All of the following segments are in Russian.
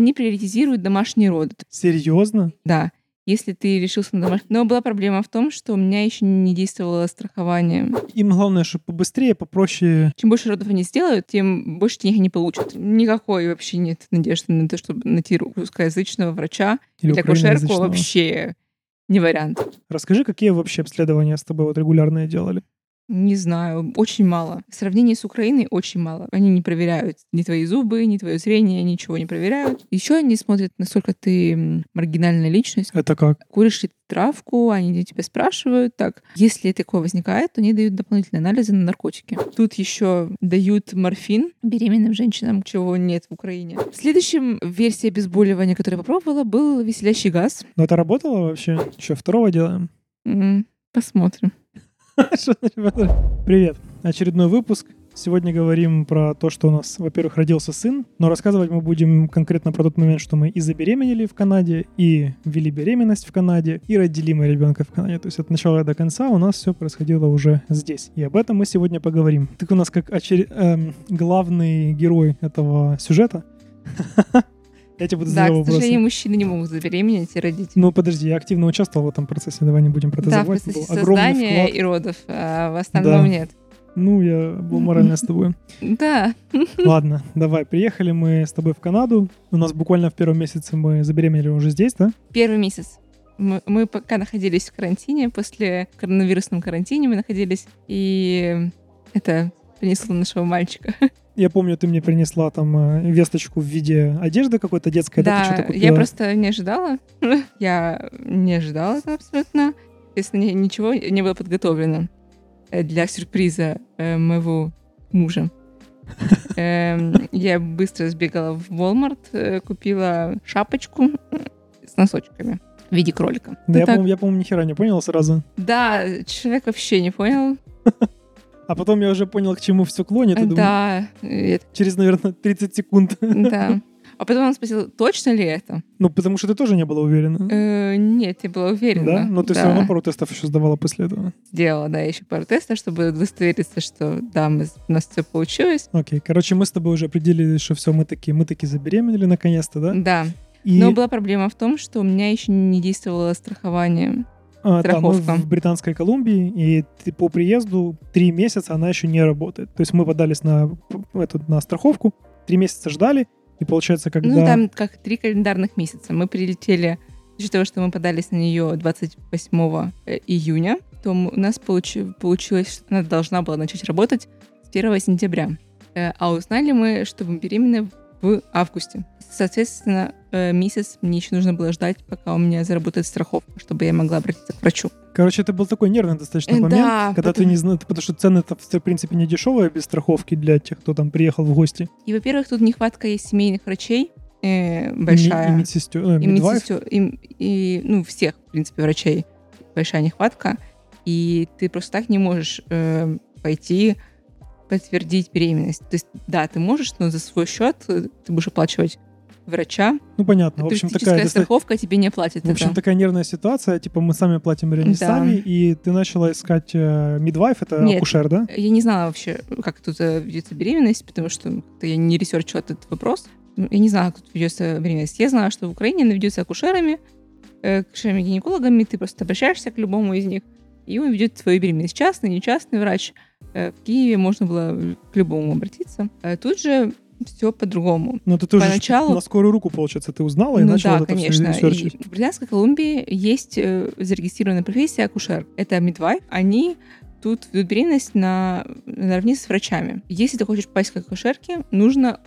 они приоритизируют домашние роды. Серьезно? Да. Если ты решился на домашний... Но была проблема в том, что у меня еще не действовало страхование. Им главное, чтобы побыстрее, попроще. Чем больше родов они сделают, тем больше денег они получат. Никакой вообще нет надежды на то, чтобы найти русскоязычного врача Или или акушерку вообще не вариант. Расскажи, какие вообще обследования с тобой вот регулярные делали? Не знаю, очень мало. В сравнении с Украиной очень мало. Они не проверяют ни твои зубы, ни твое зрение, ничего не проверяют. Еще они смотрят, насколько ты маргинальная личность. Это как? Куришь ли травку, они тебя спрашивают. Так, если такое возникает, то они дают дополнительные анализы на наркотики. Тут еще дают морфин беременным женщинам, чего нет в Украине. Следующим версия обезболивания, которую я попробовала, был веселящий газ. Ну это работало вообще? Еще второго делаем? Посмотрим. Привет. Очередной выпуск. Сегодня говорим про то, что у нас, во-первых, родился сын, но рассказывать мы будем конкретно про тот момент, что мы и забеременели в Канаде, и ввели беременность в Канаде, и родили мы ребенка в Канаде. То есть от начала до конца у нас все происходило уже здесь. И об этом мы сегодня поговорим. Ты у нас как очер- эм, главный герой этого сюжета. Я тебе буду Да, задавать к вопросы. сожалению, мужчины не могут забеременеть и родить. Ну, подожди, я активно участвовал в этом процессе, давай не будем про это Да, в процессе создания вклад. и родов, а в остальном Да. нет. Ну, я был морально с тобой. Да, Ладно, давай, приехали мы с тобой в Канаду. У нас буквально в первом месяце мы забеременели уже здесь, да? первый месяц. Мы, мы пока находились в карантине, после коронавирусном карантине мы находились, и это принесло нашего мальчика. Я помню, ты мне принесла там э, весточку в виде одежды какой-то детской, да, Да, я просто не ожидала. Я не ожидала этого абсолютно. Естественно, ни- ничего не было подготовлено э, для сюрприза э, моего мужа. Эм, Я быстро сбегала в Walmart, купила шапочку с носочками в виде кролика. Да, я, Ну так. по-моему, я, по-моему, ни хера не понял сразу. Да, человек вообще не понял. А потом я уже понял, к чему все клонит. и думаю, Да, э, через, наверное, 30 секунд. да. А потом он спросил, точно ли это? Ну, потому что ты тоже не была уверена. Э, Нет, я была уверена. Да? Но ты все Да. равно пару тестов еще сдавала после этого. сделала, да, еще пару тестов, чтобы удостовериться, что да, мы, у нас все получилось. Окей, короче, мы с тобой уже определили, что все, мы такие, мы такие забеременели наконец-то, да? Да. И Но была проблема в том, что у меня еще не действовало страхование. А, да, мы Страховка. в Британской Колумбии, и ты по приезду три месяца она еще не работает. То есть мы подались на, эту, на страховку, три месяца ждали, и получается, когда... Ну, там как три календарных месяца. Мы прилетели, того, что мы подались на нее 28 э, июня, то у нас получи- получилось, что она должна была начать работать с 1 сентября. Э, А узнали мы, что мы беременны в августе. Соответственно, э, месяц мне еще нужно было ждать, пока у меня заработает страховка, чтобы я могла обратиться к врачу. Короче, это был такой нервный достаточно Э, момент, да, когда ты потому- не знаешь, потому что цены это в принципе не дешевые без страховки для тех, кто там приехал в гости. И, во-первых, тут нехватка есть семейных врачей э, И большая. И, медсестер, э, и, медсестер- и- и, ну, всех, в принципе, врачей большая нехватка, и ты просто так не можешь э, пойти подтвердить беременность. То есть, да, ты можешь, но за свой счет э, ты будешь оплачивать врача. Ну, понятно. В общем, такая, страховка тебе не оплатит в общем, это. такая нервная ситуация. Типа, мы сами платим или не Да. сами, и ты начала искать э, midwife, это Нет. акушер, да? Я не знала вообще, как тут э, ведется беременность, потому что я не ресерчила этот вопрос. Ну, Я не знала, как тут ведется беременность. Я знала, что в Украине она ведется акушерами, э, акушерами-гинекологами. Ты просто обращаешься к любому из них, и он ведет твою беременность. Частный, нечастный врач. Э, В Киеве можно было к любому обратиться. Тут же все по-другому. Ну, ты тоже Поначалу- на скорую руку, получается, ты узнала и ну начала да, это конечно. ресерчить. И в Британской Колумбии есть э, зарегистрированная профессия акушер. Это midwife. Они тут ведут беременность на, наравне с врачами. Если ты хочешь попасть к акушерке, нужно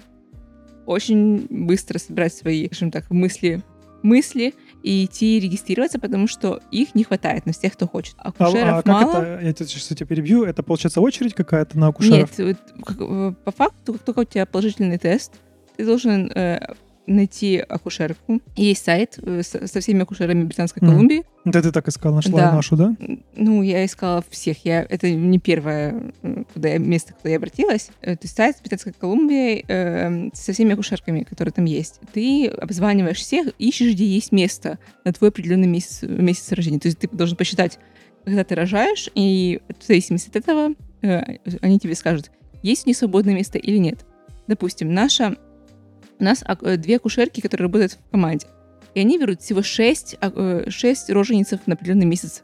очень быстро собрать свои, скажем так, мысли, мысли и идти регистрироваться, потому что их не хватает на всех, кто хочет. А, Акушеров а как мало. это, я тебя сейчас тебя перебью, это получается очередь какая-то на акушеров? Нет, как, э, по факту, как только у тебя положительный тест, ты должен э, найти акушерку. Есть сайт э, со, всеми акушерами Британской Мгм. Колумбии. Да ты так искал, нашла Да. нашу, да? Ну, я искала всех. Я, это не первое э, куда я, место, куда я обратилась. То есть сайт Британской Колумбии э, со всеми акушерками, которые там есть. Ты обзваниваешь всех, ищешь, где есть место на твой определенный месяц, месяц рождения. То есть ты должен посчитать, когда ты рожаешь, и в зависимости от этого э, они тебе скажут, есть у них свободное место или нет. Допустим, наша У нас ак- э, две акушерки, которые работают в команде. И они берут всего 6, 6 роженицев на определенный месяц.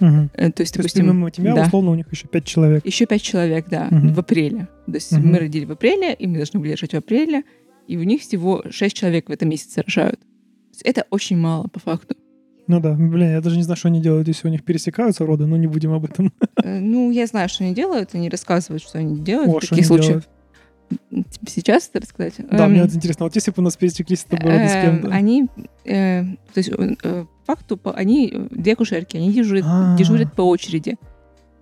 Э, То есть, То допустим, помимо тебя, да. условно, у них еще пять человек. Еще пять человек, да, Мгм. в апреле. То есть Мгм. мы родили в апреле, и мы должны были рожать в апреле, и у них всего шесть человек в этом месяце рожают. Это очень мало, по факту. Ну да, блин, я даже не знаю, что они делают, если у них пересекаются роды, но не будем об этом. Э, Ну, я знаю, что они делают, они рассказывают, что они делают О, в таких случаях. делают. Тебе Сейчас это рассказать? Да, Эм, мне вот интересно, вот если бы у нас пересеклись с тобой роды с кем-то. Они, э, то есть, э, э, факту, они, э, две кушерки, они дежурят, А. дежурят по очереди.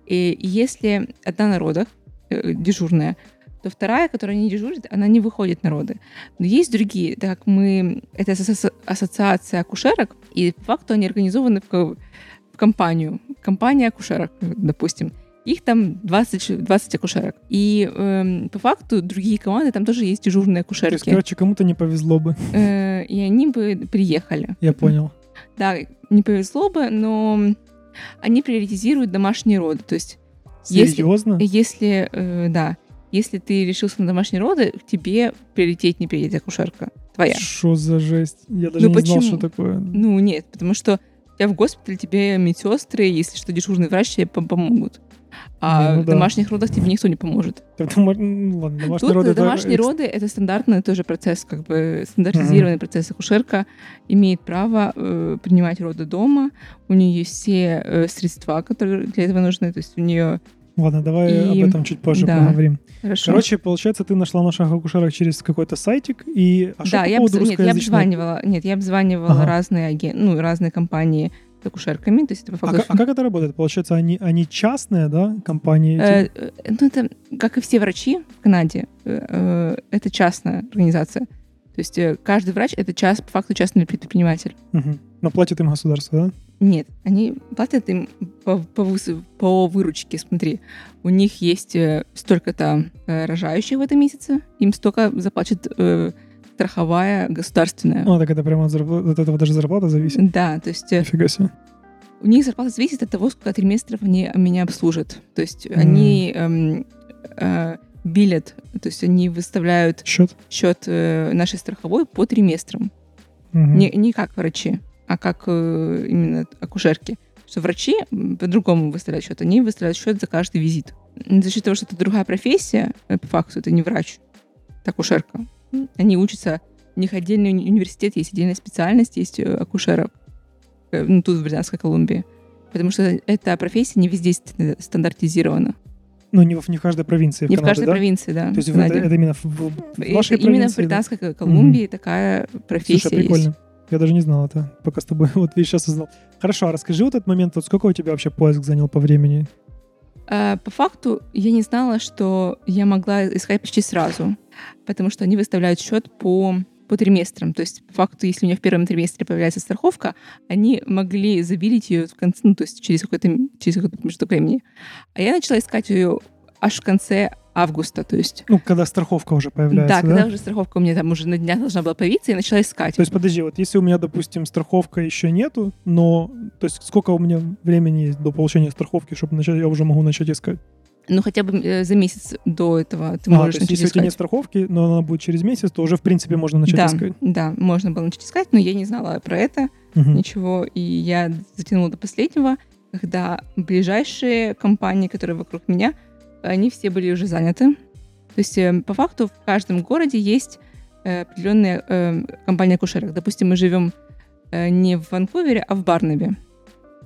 И если одна на родах, э, дежурная, то вторая, которая не дежурит, она не выходит на роды. Но есть другие, так как мы... Это ассоциация акушерок, и по факту они организованы в, в компанию. Компания акушерок, э, допустим. Их там 20, ч- 20 акушерок. И эм, по факту другие команды, там тоже есть дежурные То есть, акушерки. короче, кому-то не повезло бы. Э, и они бы приехали. Я понял. Да, не повезло бы, но они приоритизируют домашние роды. То есть, Если- Серьезно? если, э, да, если ты решился на домашние роды, к тебе приоритет не приедет акушерка твоя. Что за жесть? Я даже Ну не знал, почему? что такое. Ну, нет, потому что тебя в госпитале тебе медсестры, если что, дежурный врач тебе пом- помогут. А ну в да. домашних родах тебе никто не поможет. Это дома- ну, ладно, домашние Тут роды. это домашние экс- роды это стандартный тоже процесс, как бы стандартизированный процесс. Акушерка имеет право э, принимать роды дома. У нее есть все э, средства, которые для этого нужны. То есть у нее Ладно, давай И- об этом чуть позже да. поговорим. хорошо. Короче, получается, ты нашла наших акушерок через какой-то сайтик, и... А да, по я, поводу нет, я обзванивала, нет, я обзванивала Ага. разные аген... ну, разные компании акушерками. То есть это по А, факту ка- а как это работает? Получается, они, они частные, да, компании? эти? Э, э, ну, это, как и все врачи в Канаде, э, э, это частная организация. То есть э, каждый врач — это час, по факту частный предприниматель. Мгм. Но платит им государство, да? Нет, они платят им по, по, по выручке, смотри. У них есть э, столько-то э, рожающих в этом месяце, им столько заплатит э, страховая государственная. Ну, так это прямо от, зарпла- от этого даже зарплата зависит. Да, то есть э, Нифига себе. у них зарплата зависит от того, сколько триместров они меня обслужат. То есть они эм, э, билят, то есть они выставляют Счет? счет э, нашей страховой по триместрам. Мгм. Не, не как врачи, а как э, именно акушерки. Что врачи по-другому выставляют счет. Они выставляют счет за каждый визит. За счет того, что это другая профессия, э, по факту это не врач, это акушерка. Они учатся, у них отдельный уни- университет, есть отдельная специальность, есть э, акушерок. Э, Ну, тут, в Британской Колумбии. Потому что эта профессия не везде ст- стандартизирована. Ну, не в, не в каждой провинции в не в Канаде, каждой да? провинции, да. То есть в в это, это именно в, в- в Это вашей именно в да? Британской Ко- Колумбии такая профессия Слушай, прикольно. есть. Я даже не знал это, пока с тобой вот видишь, сейчас узнал. Хорошо, а расскажи вот этот момент, вот сколько у тебя вообще поиск занял по времени? А, По факту я не знала, что я могла искать почти сразу, потому что они выставляют счет по по триместрам. То есть, по факту, если у них в первом триместре появляется страховка, они могли забилить ее в конце, ну, то есть через какой-то через какой-то промежуток времени. А я начала искать ее аж в конце августа, то есть Ну, когда страховка уже появляется, да, да? когда уже страховка у меня там уже на днях должна была появиться, я начала искать. То есть, подожди, вот если у меня, допустим, страховка еще нету, но, то есть, сколько у меня времени есть до получения страховки, чтобы начать, я уже могу начать искать? Ну, хотя бы э, за месяц до этого ты а, можешь то есть, начать если искать. нет страховки, но она будет через месяц, то уже, в принципе, можно начать да, искать. да, можно было начать искать, но я не знала про это. Мгм. ничего, и я затянула до последнего, когда ближайшие компании, которые вокруг меня, они все были уже заняты. То есть, э, по факту, в каждом городе есть э, определенная э, компания акушерок. Допустим, мы живем э, не в Ванкувере, а в Барнабе.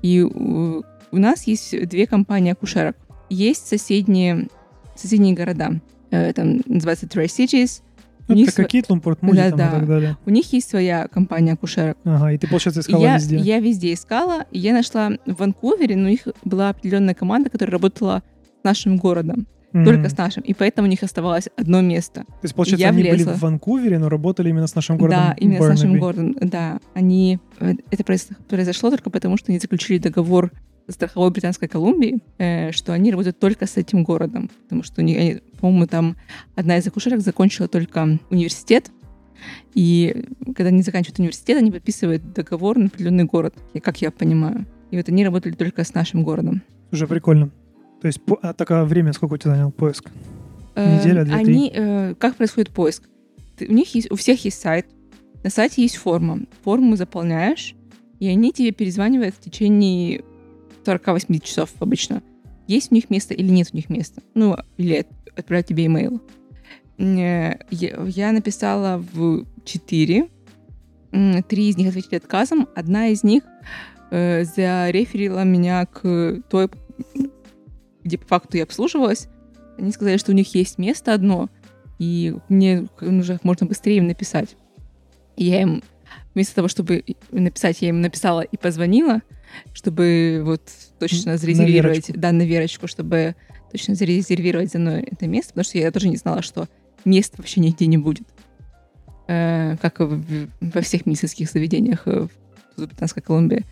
И у, у нас есть две компании акушерок. Есть соседние, соседние города. Э, там называется Tri-Cities. У Ну, это как сво- Китлун, Портмуди там и так далее. У них есть своя компания акушерок. Ага, и ты, получается, искала я, везде. я везде искала, и я нашла в Ванкувере, но у них была определенная команда, которая работала с нашим городом, Мгм. только с нашим, и поэтому у них оставалось одно место. То есть, получается, я они были влезла. в Ванкувере, но работали именно с нашим городом да, именно с нашим Барнаби. городом, да. Они, э, это произ- произошло только потому, что они заключили договор страховой Британской Колумбии, э, что они работают только с этим городом, потому что, у них, они, по-моему, там одна из акушерок закончила только университет, и когда они заканчивают университет, они подписывают договор на определенный город, как я понимаю. И вот они работали только с нашим городом. Уже прикольно. То есть, по- а такое время сколько у тебя занял поиск? Э, Неделя, две, Они, э, как происходит поиск? ты- у них есть, у всех есть сайт, на сайте есть форма. Форму заполняешь, и они тебе перезванивают в течение 48 часов обычно. Есть у них место или нет у них места. Ну, или от- отправляют тебе имейл. Э, Я написала в 4. Три из них ответили отказом. Одна из них э, зареферила меня к той, где по факту я обслуживалась. Они сказали, что у них есть место одно, и мне нужно можно быстрее им написать. И я им, вместо того, чтобы написать, я им написала и позвонила, чтобы вот точно зарезервировать, Верочку. да, на Верочку, чтобы точно зарезервировать за мной это место, потому что я тоже не знала, что места вообще нигде не будет. Э, как в- во всех медицинских заведениях э, в Британской Колумбии.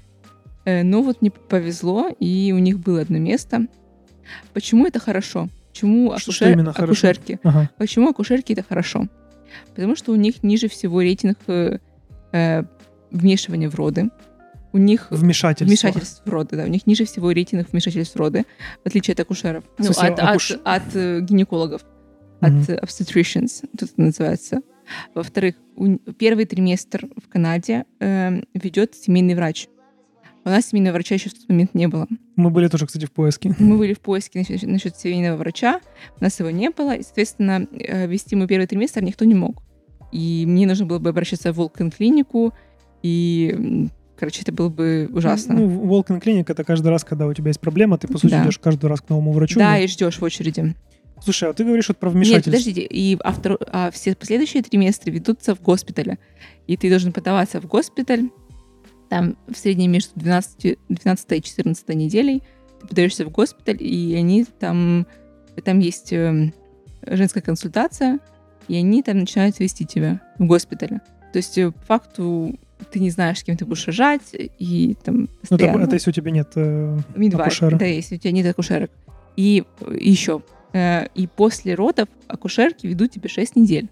Э, Но вот мне повезло, и у них было одно место. Почему это хорошо? Почему Что- акушер- что хорошо? акушерки? Ага. Почему акушерки это хорошо? Потому что у них ниже всего рейтинг э, э, вмешивания в роды. У них Вмешательство. вмешательств в роды, да. У них ниже всего рейтинг вмешательств в роды, в отличие от акушеров. Ну, от, акуш- от, от, э, гинекологов, Мгм. от obstetricians, тут это называется. Во-вторых, у- первый триместр в Канаде э, ведет семейный врач. У нас семейного врача еще в тот момент не было. Мы были тоже, кстати, в поиске. Мы были в поиске насчет, насчет семейного врача, у нас его не было, и, соответственно, э, вести мой первый триместр никто не мог. И мне нужно было бы обращаться в Волкен-клинику, и, м, короче, это было бы ужасно. Ну, Волкин клиник это каждый раз, когда у тебя есть проблема, ты, по сути, Да. идешь каждый раз к новому врачу. да, Ну, и ждешь в очереди. Слушай, а ты говоришь вот про Нет, вмешательство. подождите, и а второ- а все последующие триместры ведутся в госпитале. И ты должен подаваться в госпиталь, там в среднем между 12, 12 и 14 неделей ты подаешься в госпиталь, и они там, там есть эм, женская консультация, и они там начинают вести тебя в госпитале. То есть э, по факту ты не знаешь, с кем ты будешь рожать, и там Ну, это, постоянно... это если у тебя нет э, Midwife, акушера. Да, если у тебя нет акушерок. И э, еще. э, И после родов акушерки ведут тебе 6 недель.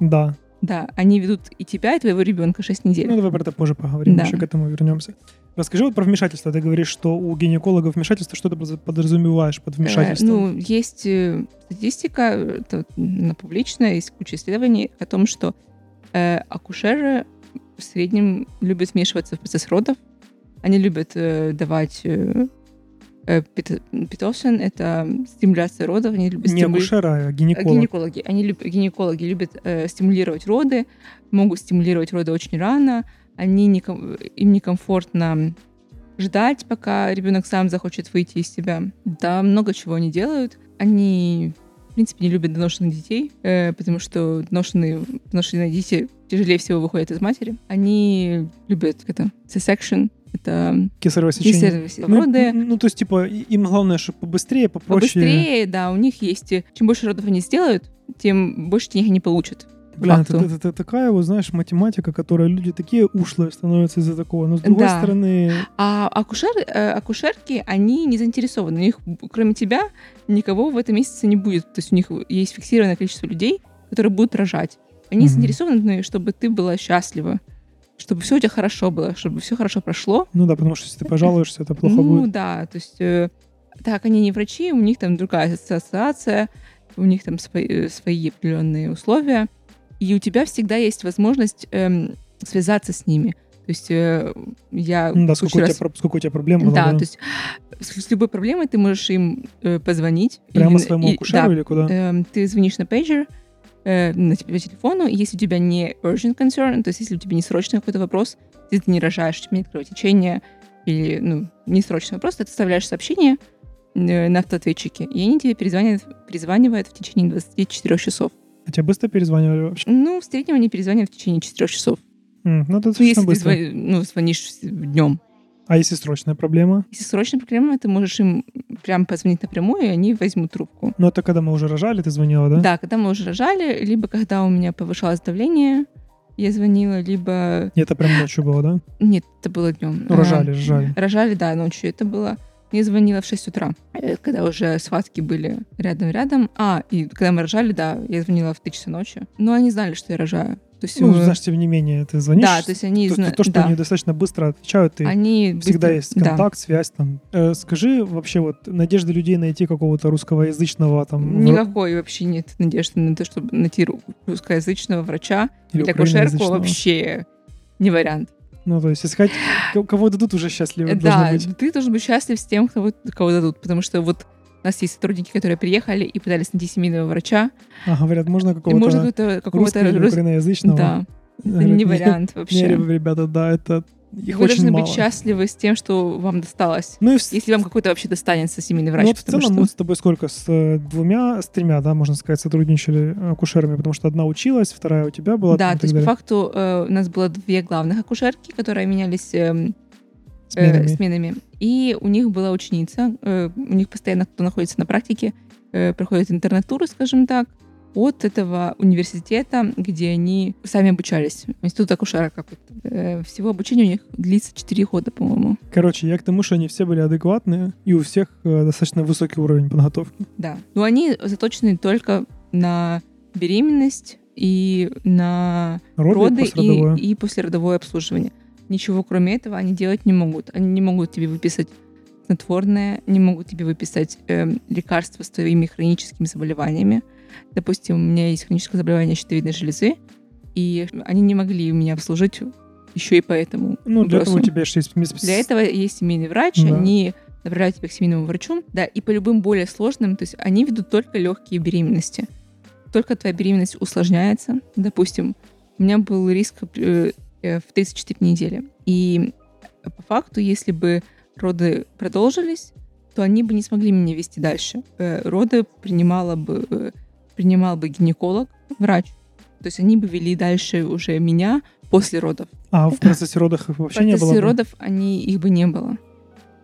Да. Да, они ведут и тебя, и твоего ребенка 6 недель. Ну, давай про это позже поговорим, Да. еще к этому вернемся. Расскажи вот про вмешательство. Ты говоришь, что у гинекологов вмешательство, что ты под- подразумеваешь под Э, вмешательством? ну, есть э, статистика, э, это публичная, есть куча исследований о том, что э, акушеры в среднем любят вмешиваться в процесс родов. Они любят э, давать э, э, пит- питосен, это стимуляция родов, они любят не стимули- акушера, а гинеколог. Гинекологи. Они люб- гинекологи любят э, стимулировать роды, могут стимулировать роды очень рано. Они не им некомфортно ждать, пока ребенок сам захочет выйти из себя. Да, много чего они делают. Они, в принципе, не любят доношенных детей, э, потому что доношенные, доношенные дети тяжелее всего выходят из матери. Они любят это C-section, это Кесарево сечение. кесарево Ну, роды. ну, то есть, типа, им главное, чтобы побыстрее, попроще. Побыстрее, да, у них есть... э, Чем больше родов они сделают, тем больше денег они получат. по Блин, это, это- это такая, вот, знаешь, математика, которая люди такие ушлые становятся из-за такого. Но с другой Да. стороны, А акушер, э, акушерки, они не заинтересованы. У них, кроме тебя, никого в этом месяце не будет. То есть у них есть фиксированное количество людей, которые будут рожать. Они Мгм. заинтересованы, чтобы ты была счастлива, чтобы все у тебя хорошо было, чтобы все хорошо прошло. ну да, потому что если ты пожалуешься, это плохо ну будет. да, то есть э, так они не врачи, у них там другая ассоциация, у них там свои, э, свои определенные условия, и у тебя всегда есть возможность эм, связаться с ними. То есть э, я Ну да, сколько у, тебя, раз- сколько у тебя проблем было. да, да. то есть с, с любой проблемой ты можешь им э, позвонить. Прямо или- своему и- акушеру да, или куда? эм, ты звонишь на пейджер, э, на тебе- по телефону, если у тебя не urgent concern, то есть если у тебя не срочный какой-то вопрос, если ты не рожаешь, у тебя нет кровотечения, или, ну, не срочный вопрос, ты оставляешь сообщение э, на автоответчике, и они тебе перезванивают, перезванивают в течение 24 часов. А тебя быстро перезванивали вообще? Ну, в среднем они перезванивают в течение 4 часов. М, ну, это Ну, достаточно если ты быстро. зво- ну, звонишь днем. А если срочная проблема? Если срочная проблема, ты можешь им прям позвонить напрямую, и они возьмут трубку. Ну, это когда мы уже рожали, ты звонила, да? Да, когда мы уже рожали, либо когда у меня повышалось давление, я звонила, либо... Это прям ночью было, да? Нет, это было днем. Ну, рожали, рожали. Рожали, да, ночью это было. Я звонила в 6 утра, э, когда уже схватки были рядом-рядом. А, и когда мы рожали, да, я звонила в 3 часа ночи. Но они знали, что я рожаю. То есть, Ну, э, знаешь, тем не менее, ты звонишь. да, то есть они то, зна- то, что да, они достаточно быстро отвечают, и они всегда быстро- есть да. контакт, связь там. Э, скажи вообще вот надежды людей найти какого-то русскоязычного там Никакой вообще нет надежды на то, чтобы найти ру- русскоязычного врача или или акушерку вообще не вариант. Ну, то есть искать ко- кого дадут уже счастливы должны Да, быть. ты должен быть счастлив с тем, кого, кого дадут, потому что вот у нас есть сотрудники, которые приехали и пытались найти семейного врача, А, говорят, можно какого-то можно какого-то, какого-то рус- украиноязычного. Да, Говорят, не вариант вообще. Не, ребята, да, это их Вы очень должны мало. быть счастливы с тем, что вам досталось. Ну и Если вам какой-то вообще достанется семейный врач. ну, вот в целом что- мы с тобой сколько? С э, двумя, с тремя, да, можно сказать, сотрудничали акушерами, потому что одна училась, вторая у тебя была. Да, то есть по далее. факту э, у нас было две главных акушерки, которые менялись э, Сменами. сменами. И у них была ученица, э, у них постоянно кто находится на практике, э, проходит интернатуру, скажем так, от этого университета, где они сами обучались. Институт акушерок какой-то. Э, всего обучение у них длится 4 года, по-моему. Короче, я к тому, что они все были адекватные, и у всех э, достаточно высокий уровень подготовки. Да. Но они заточены только на беременность и на Роды, роды и, и послеродовое обслуживание. Ничего кроме этого они делать не могут. Они не могут тебе выписать снотворное, не могут тебе выписать эм, лекарства с твоими хроническими заболеваниями. Допустим, у меня есть хроническое заболевание щитовидной железы, и они не могли меня обслужить еще и поэтому. Ну, для этого у тебя есть... Для этого есть семейный врач, Да. они направляют тебя к семейному врачу, да, и по любым более сложным, то есть они ведут только легкие беременности. Только твоя беременность усложняется, допустим, у меня был риск э, э, в 34 недели. И по факту, если бы роды продолжились, то они бы не смогли меня вести дальше. Э, Роды принимала бы, э, принимал бы гинеколог, врач. То есть они бы вели дальше уже меня после родов. А в процессе родов их В вообще не было? процессе бы? родов они, их бы не было.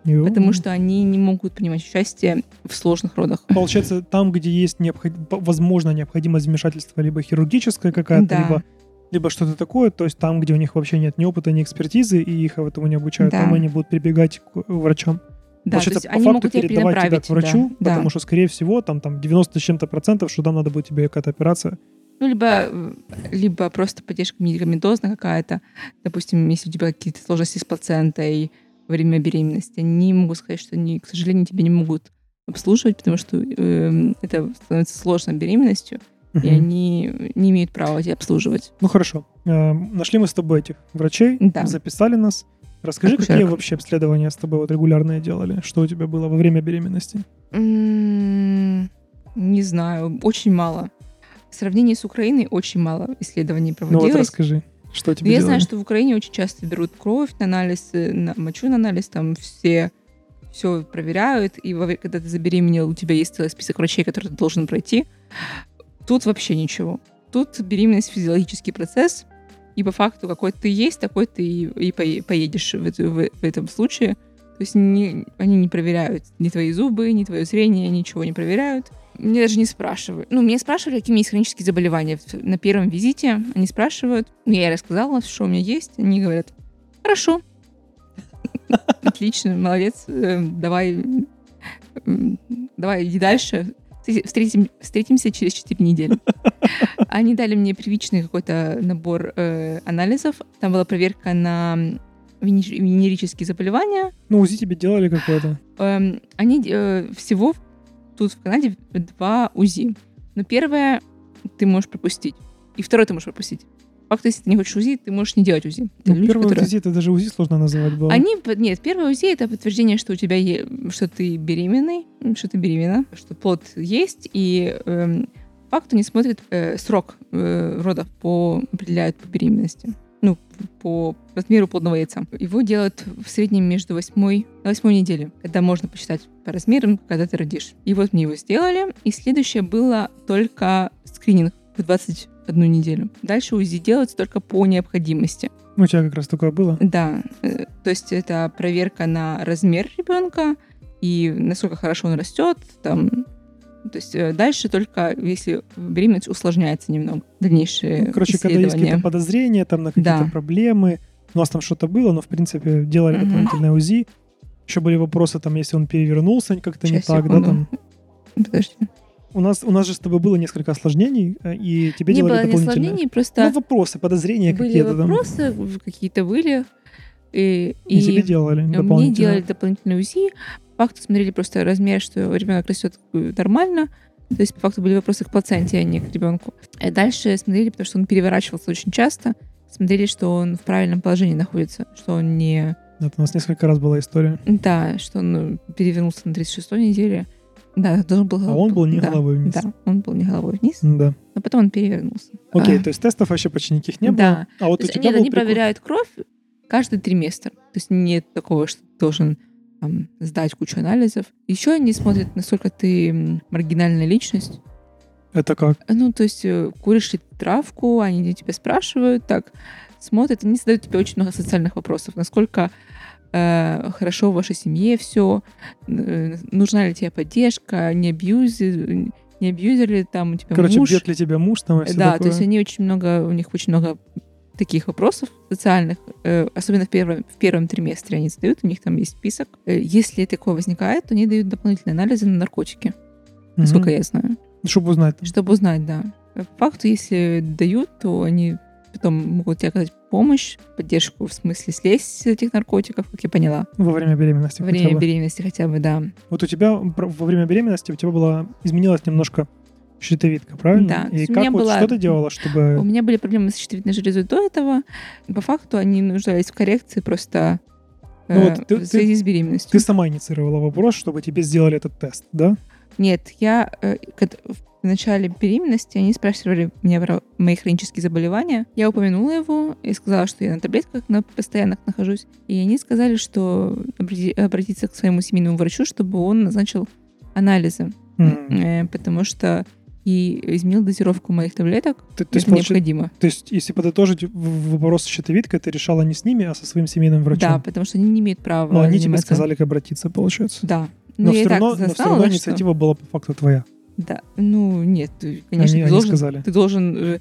Ё. Потому что они не могут принимать участие в сложных родах. Получается, там, где есть необход... возможно необходимость вмешательства либо хирургическое какая-то, Да. либо, либо что-то такое, то есть там, где у них вообще нет ни опыта, ни экспертизы, и их этому не обучают, Да. там они будут прибегать к врачам. Да, то Получается, есть по они факту могут тебя передавать тебя перенаправить. к врачу, да, потому да. что, скорее всего, там, там 90 с чем-то процентов, что там надо будет тебе какая-то операция. Ну, либо, э, либо просто поддержка медикаментозная какая-то. Допустим, если у тебя какие-то сложности с плацентой во время беременности, они могут сказать, что они, к сожалению, тебя не могут обслуживать, потому что эм, это становится сложной беременностью, и они не имеют права тебя обслуживать. Ну хорошо. Э, Нашли мы с тобой этих врачей, Да. записали нас. Расскажи, Акушерок. какие вообще обследования с тобой вот регулярные делали? Что у тебя было во время беременности? Не знаю, очень мало. В сравнении с Украиной очень мало исследований Ну проводилось. вот расскажи, что тебе Я делали? знаю, что в Украине очень часто берут кровь на анализ, э, на мочу на анализ, там все все проверяют, и когда ты забеременел, у тебя есть целый список врачей, которые ты должен пройти. Тут вообще ничего. Тут беременность физиологический процесс, и по факту какой ты есть, такой ты и, и пое- поедешь в, в- в этом случае. То есть не- они не проверяют ни твои зубы, ни твое зрение, ничего не проверяют. Мне даже не спрашивают. Ну, меня спрашивали, какие у меня есть хронические заболевания. На первом визите они спрашивают. Ну, Я рассказала, что у меня есть. Они говорят, хорошо. Отлично, молодец. э, Давай, м, давай, иди дальше. Встрети- Встретим, встретимся через 4 недели. Они дали мне первичный какой-то набор э, анализов. Там была проверка на венерические заболевания, Ну, УЗИ тебе делали какое-то? Эм, они э, всего тут в Канаде два УЗИ. Но первое ты можешь пропустить. И второе ты можешь пропустить. Факт, если ты не хочешь УЗИ, ты можешь не делать УЗИ. Это Ну, люди, первое которые- УЗИ, это даже УЗИ сложно называть было. Они, нет, первое УЗИ это подтверждение, что у тебя е- что ты беременный, что ты беременна, что плод есть, и по факту не смотрят э, срок э, родов по определяют по беременности. Ну, по размеру плодного яйца. Его делают в среднем между восьмой на восьмой неделе, когда можно посчитать по размерам, когда ты родишь. И вот мне его сделали. И следующее было только скрининг в 21 неделю. Дальше УЗИ делается только по необходимости. Ну, у тебя как раз такое было. Да, э, то есть это проверка на размер ребенка и насколько хорошо он растет, там, то есть э, дальше только если беременность усложняется немного, дальнейшие Ну, Короче, когда есть какие-то подозрения там на какие-то Да. проблемы, у нас там что-то было, но, в принципе, делали Мгм. дополнительное УЗИ. Еще были вопросы, там, если он перевернулся как-то не Сейчас, так, да, секунду. там. Подожди. У нас, у нас же с тобой было несколько осложнений, э, и тебе Не делали было ни дополнительные... осложнений, просто Ну, вопросы, подозрения какие-то там. вопросы, какие-то были. И, И, тебе делали Мне делали дополнительную УЗИ. По факту смотрели просто размер, что ребенок растет нормально. То есть, по факту, были вопросы к плаценте, а не к ребенку. И дальше смотрели, потому что он переворачивался очень часто. Смотрели, что он в правильном положении находится, что он не... Это у нас несколько раз была история. Да, что он ну, перевернулся на 36-й неделе. Да, должен был... А он был не да, головой вниз. Да, он был не головой вниз, Да. но потом он перевернулся. Окей, А, то есть тестов вообще почти никаких не Да. было. А вот То у есть тебя нет, был они прикол- проверяют кровь каждый триместр. То есть нет такого, что ты должен там, сдать кучу анализов. Еще они смотрят, насколько ты маргинальная личность. Это как? Ну, то есть э, куришь ли травку, они тебя спрашивают, так, смотрят, они задают тебе очень много социальных вопросов. Насколько э, хорошо в вашей семье все, нужна ли тебе поддержка, не абьюзи, не абьюзер ли там у тебя Короче, муж. бьет ли тебя муж там и все Да, такое? то есть они очень много, у них очень много таких вопросов социальных, э, особенно в первом, в первом триместре они задают, у них там есть список. Э, Если такое возникает, то они дают дополнительные анализы на наркотики, Мгм. насколько я знаю, Чтобы узнать. чтобы узнать, да. По факту, если дают, то они потом могут тебе оказать помощь, поддержку в смысле слезть с этих наркотиков, как я поняла, Во время беременности во хотя время бы. беременности хотя бы, да. Вот у тебя во время беременности у тебя была изменилась немножко щитовидка, правильно? Да, И у как вот была- что ты делала, У чтобы... меня были проблемы с щитовидной железой до этого. По факту они нуждались в коррекции просто э, Ну вот ты- в связи с беременностью. Ты сама инициировала вопрос, чтобы тебе сделали этот тест, да? Нет, я э, в начале беременности они спрашивали меня про мои хронические заболевания. Я упомянула его и сказала, что я на таблетках на постоянных нахожусь. И они сказали, что обрати- обратиться к своему семейному врачу, чтобы он назначил анализы. Э, потому что и изменил дозировку моих таблеток. Ты- то есть, необходимо. То есть, если подытожить вопрос с щитовидкой, ты решала не с ними, а со своим семейным врачом. Да, потому что они не имеют права Но они тебе сказали, как обратиться, получается. Да. Но, я все равно, но все равно что- инициатива была по факту твоя. Да. Ну, нет, ты, конечно, они, ты, они должен, сказали. ты должен э,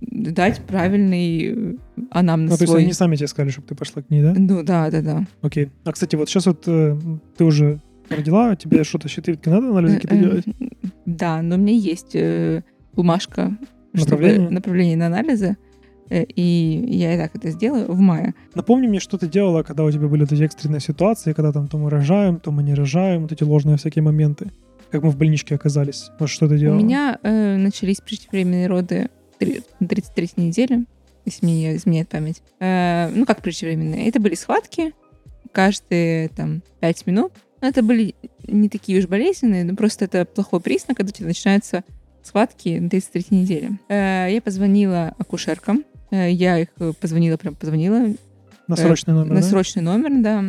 дать правильный э, анамнез Ну, то есть свой. они сами тебе сказали, чтобы ты пошла к ней, да? Ну, да, да, да. Окей. А, кстати, вот сейчас вот э, ты уже родила, тебе что-то щитовидкой надо анализы какие-то делать? Да, но у меня есть э, бумажка, чтобы- направление на анализы. Э, И я и так это сделаю в мае. Напомни мне, что ты делала, когда у тебя были вот эти экстренные ситуации, когда там то мы рожаем, то мы не рожаем, вот эти ложные всякие моменты. Как мы в больничке оказались. Вот что ты делала? У меня э, начались преждевременные роды три- на 33 неделе, если мне не изменяет память. Э, ну, как преждевременные? Это были схватки каждые там 5 минут. Но это были не такие уж болезненные, но просто это плохой признак, когда у тебя начинаются схватки на 33 неделе. Э, я позвонила акушеркам. Э, я их э, позвонила, прям позвонила На срочный номер, на да? срочный номер, да.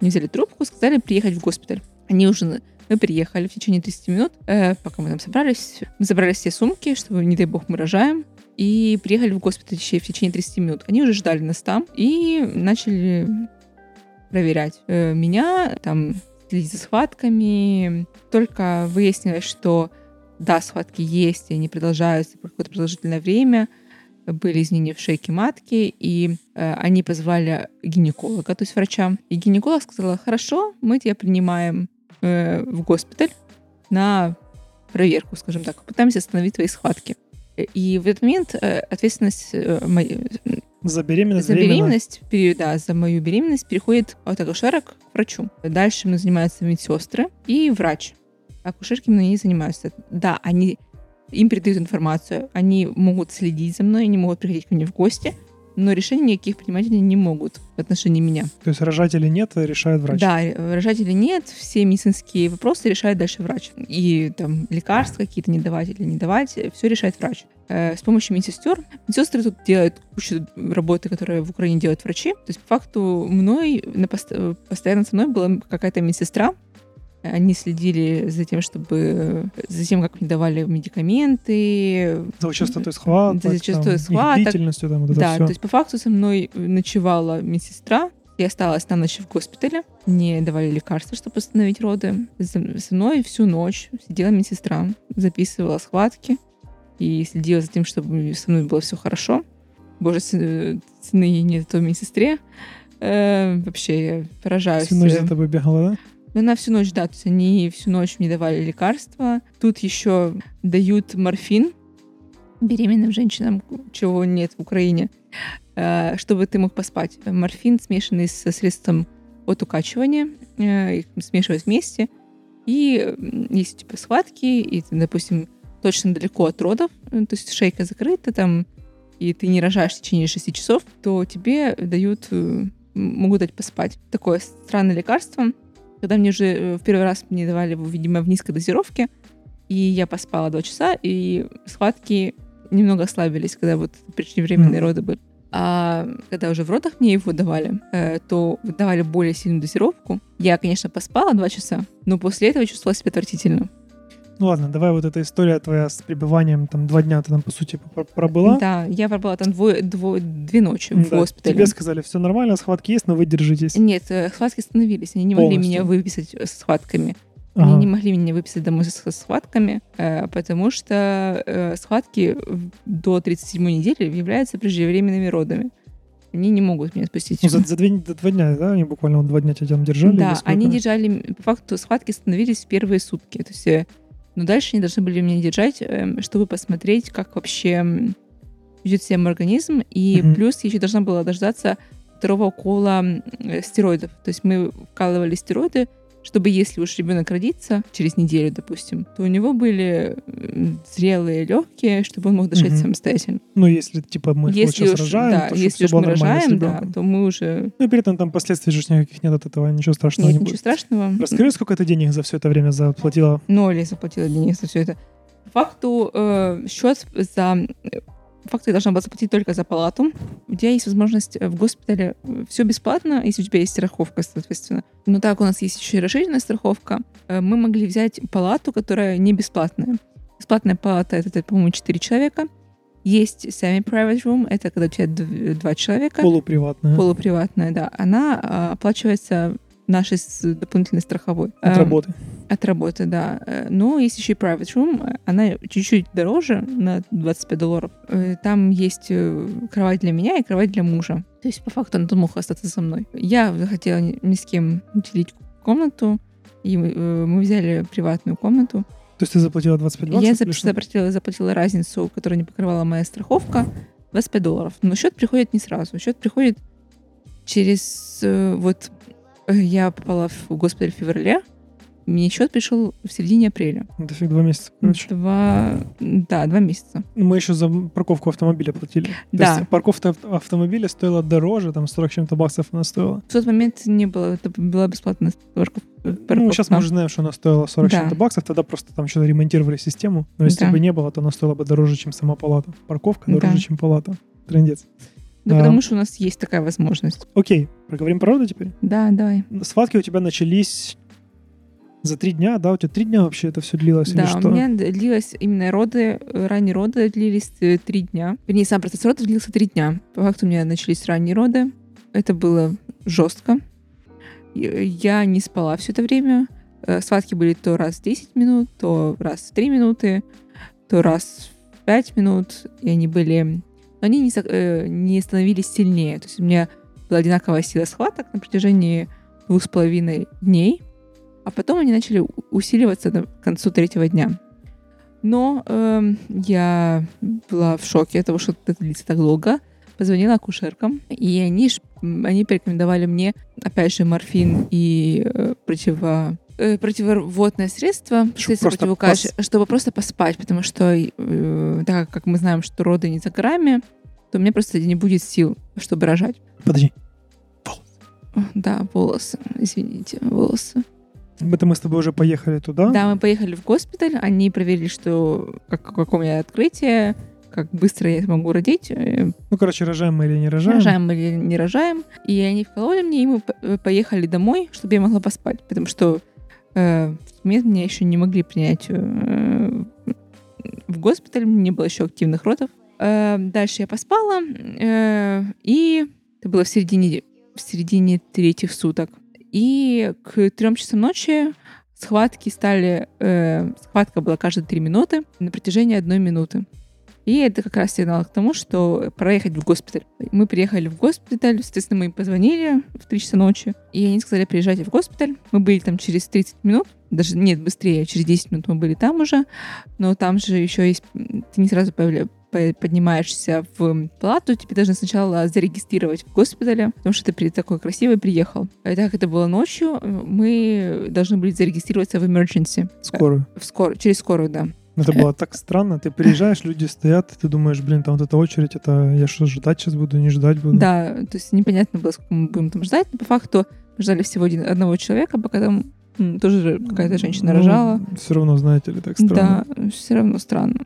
Не взяли трубку, сказали приехать в госпиталь. Они уже... Мы приехали в течение 30 минут, э, пока мы там собрались. Мы забрали все сумки, чтобы, не дай бог, мы рожаем. И приехали в госпиталь в течение 30 минут. Они уже ждали нас там и начали проверять э, меня, там, следить за схватками. Только выяснилось, что да, схватки есть, и они продолжаются какое-то продолжительное время были изменения в шейке матки, и э, они позвали гинеколога, то есть врача. И гинеколог сказала, хорошо, мы тебя принимаем э, в госпиталь на проверку, скажем так, пытаемся остановить твои схватки. И в этот момент э, ответственность э, моей- За беременность, за беременность, пере- да, за мою беременность переходит от акушерок к врачу. Дальше мной занимаются медсестры и врач. Акушерки мной не занимаются. Да, они им передают информацию, они могут следить за мной, они могут приходить ко мне в гости, но решений никаких принимать они не могут в отношении меня. То есть рожать или нет, решает врач. Да, рожать или нет, все медицинские вопросы решает дальше врач. И там лекарства какие-то не давать или не давать, все решает врач. Э, С помощью медсестер. Медсестры тут делают кучу работы, которые в Украине делают врачи. То есть, по факту, мной, на пост- постоянно со мной была какая-то медсестра, они следили за тем, чтобы за тем, как мне давали медикаменты. За частотой схваток, За частотой схваток. длительностью, там, вот это да, все. то есть по факту со мной ночевала медсестра. Я осталась на ночь в госпитале. Мне давали лекарства, чтобы остановить роды. Со мной всю ночь сидела медсестра, записывала схватки и следила за тем, чтобы со мной было все хорошо. Боже, цены нет той медсестре. Э, вообще, я поражаюсь. Всю ночь за тобой бегала, да? Но она всю ночь, да, то есть они всю ночь мне давали лекарства. Тут еще дают морфин беременным женщинам, чего нет в Украине, э, чтобы ты мог поспать. Морфин, смешанный со средством от укачивания, э, их смешивают вместе. И если типа схватки, и допустим, точно далеко от родов, то есть шейка закрыта там, и ты не рожаешь в течение 6 часов, то тебе дают, могут дать поспать. Такое странное лекарство. Когда мне уже э, в первый раз мне давали его, видимо, в низкой дозировке, и я поспала 2 часа, и схватки немного ослабились, когда вот преждевременные mm. роды были. А когда уже в родах мне его давали, э, то давали более сильную дозировку. Я, конечно, поспала 2 часа, но после этого чувствовала себя отвратительно. Ну ладно, давай вот эта история твоя с пребыванием, там два дня ты там, по сути, пробыла. Да, я пробыла там двое, двое, две ночи в да, госпитале. Тебе сказали, все нормально, схватки есть, но вы держитесь. Нет, э, схватки становились, они не Полностью. могли меня выписать с схватками. Ага. Они не могли меня выписать домой со схватками, э, потому что э, схватки до 37 недели являются преждевременными родами. Они не могут меня спустить. Ну, за, за, две, за два дня, да? Они буквально вот два дня тебя там держали? Да, они держали... По факту схватки становились в первые сутки. То есть но дальше они должны были меня держать, эм, чтобы посмотреть, как вообще ведет себя мой организм. И mm-hmm. плюс я еще должна была дождаться второго укола стероидов. То есть мы вкалывали стероиды чтобы если уж ребенок родится через неделю, допустим, то у него были зрелые легкие, чтобы он мог дышать угу. самостоятельно. Ну, если типа мы если сейчас уж, рожаем, да, то если уж мы рожаем, да, то мы уже. Ну и при этом там последствий же никаких нет от этого, ничего страшного нет, не ничего будет. страшного. Расскажи, сколько ты денег за все это время заплатила? Ноль я заплатила денег за все это. По факту э, счет за факту я должна была заплатить только за палату. У тебя есть возможность в госпитале э, все бесплатно, если у тебя есть страховка, соответственно. Но так у нас есть еще и расширенная страховка. Э, мы могли взять палату, которая не бесплатная. Бесплатная палата — это, по-моему, 4 человека. Есть semi-private room, это когда у тебя два человека. Полуприватная. Полуприватная, да. Она а, оплачивается нашей дополнительной страховой. От эм, работы. От работы, да. Э, но есть еще и private room. Она чуть-чуть дороже, на 25 долларов. Э, там есть э, кровать для меня и кровать для мужа. То есть, по факту, он мог остаться со мной. Я захотела ни с кем делить комнату, и мы взяли приватную комнату. То есть ты заплатила 25 долларов? Я заплатила, заплатила разницу, которую не покрывала моя страховка, 25 долларов. Но счет приходит не сразу. Счет приходит через вот я попала в госпиталь в феврале. Мне счет пришел в середине апреля. Это фиг два месяца, короче. Два, да, два месяца. Мы еще за парковку автомобиля платили. Да. То есть парковка автомобиля стоила дороже, там 40 чем-то баксов она стоила. В тот момент не было, это была бесплатная парковка. Ну, сейчас мы уже знаем, что она стоила 40 да. чем-то баксов, тогда просто там что-то ремонтировали систему. Но если да. бы не было, то она стоила бы дороже, чем сама палата. Парковка дороже, да. чем палата. Трендец. Да, а, потому что у нас есть такая возможность. Окей, проговорим про роды теперь? Да, давай. Схватки у тебя начались за три дня, да? У тебя три дня вообще это все длилось да, или что? у меня длилось именно роды, ранние роды длились э, три дня. Вернее, сам процесс родов длился три дня. По факту у меня начались ранние роды. Это было жестко. Я не спала все это время. Э, схватки были то раз в 10 минут, то раз в 3 минуты, то раз в 5 минут. И они были но они не, э, не становились сильнее. То есть у меня была одинаковая сила схваток на протяжении двух с половиной дней, а потом они начали усиливаться к концу третьего дня. Но э, я была в шоке от того, что это длится так долго. Позвонила акушеркам, и они, они порекомендовали мне, опять же, морфин и э, противо э, противоводное средство, средство противокаш, пос... чтобы просто поспать, потому что э, так как мы знаем, что роды не за горами, то у меня просто не будет сил, чтобы рожать. Подожди. Волосы. Да, волосы. Извините, волосы. Это мы с тобой уже поехали туда? Да, мы поехали в госпиталь. Они проверили, что как, какое у меня открытие, как быстро я смогу родить. Ну, короче, рожаем мы или не рожаем. Рожаем мы или не рожаем. И они вкололи мне, и мы поехали домой, чтобы я могла поспать. Потому что Э, меня еще не могли принять э, в госпиталь, не было еще активных родов. Э, дальше я поспала, и это было в середине, в середине третьих суток. И к трем часам ночи схватки стали... схватка была каждые три минуты на протяжении одной минуты. И это как раз сигнал к тому, что пора ехать в госпиталь. Мы приехали в госпиталь, соответственно, мы им позвонили в 3 часа ночи, и они сказали, приезжайте в госпиталь. Мы были там через 30 минут, даже нет, быстрее, через 10 минут мы были там уже, но там же еще есть, ты не сразу появля- по- поднимаешься в палату, тебе должны сначала зарегистрировать в госпитале, потому что ты такой красивый приехал. И так как это было ночью, мы должны были зарегистрироваться в emergency. Скоро. В скор... Через скорую, да. Это было так странно. Ты приезжаешь, люди стоят, ты думаешь, блин, там вот эта очередь, это я что, ждать сейчас буду, не ждать буду? Да, то есть непонятно было, сколько мы будем там ждать, но по факту ждали всего один, одного человека, пока там м, тоже какая-то женщина рожала. Все равно, знаете ли, так странно. Да, все равно странно.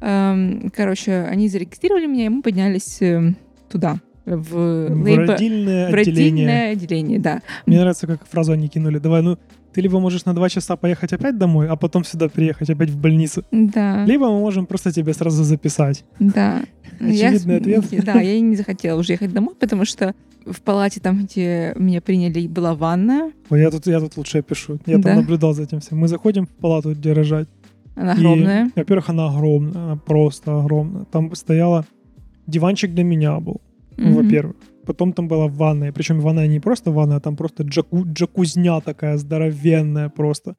Эм, Короче, они зарегистрировали меня, и мы поднялись эм, туда, в, В лейбо- родильное в отделение. родильное отделение, да. Мне нравится, как фразу они кинули. Давай, ну, ты либо можешь на два часа поехать опять домой, а потом сюда приехать опять в больницу. Да, Либо мы можем просто тебя сразу записать. да. Я Очевидный ответ. Да, я не захотела уже ехать домой, потому что в палате, там, где меня приняли, была ванная. Ой, я тут, я тут лучше пишу. Я Да? там наблюдал за этим всем. Мы заходим в палату, где рожать. Она И, огромная. во-первых, она огромная, она просто огромная. Там стояла диванчик для меня был, Мгм. во-первых. Потом там была ванная. Причем ванная не просто ванная, а там просто джаку, джакузня такая здоровенная просто.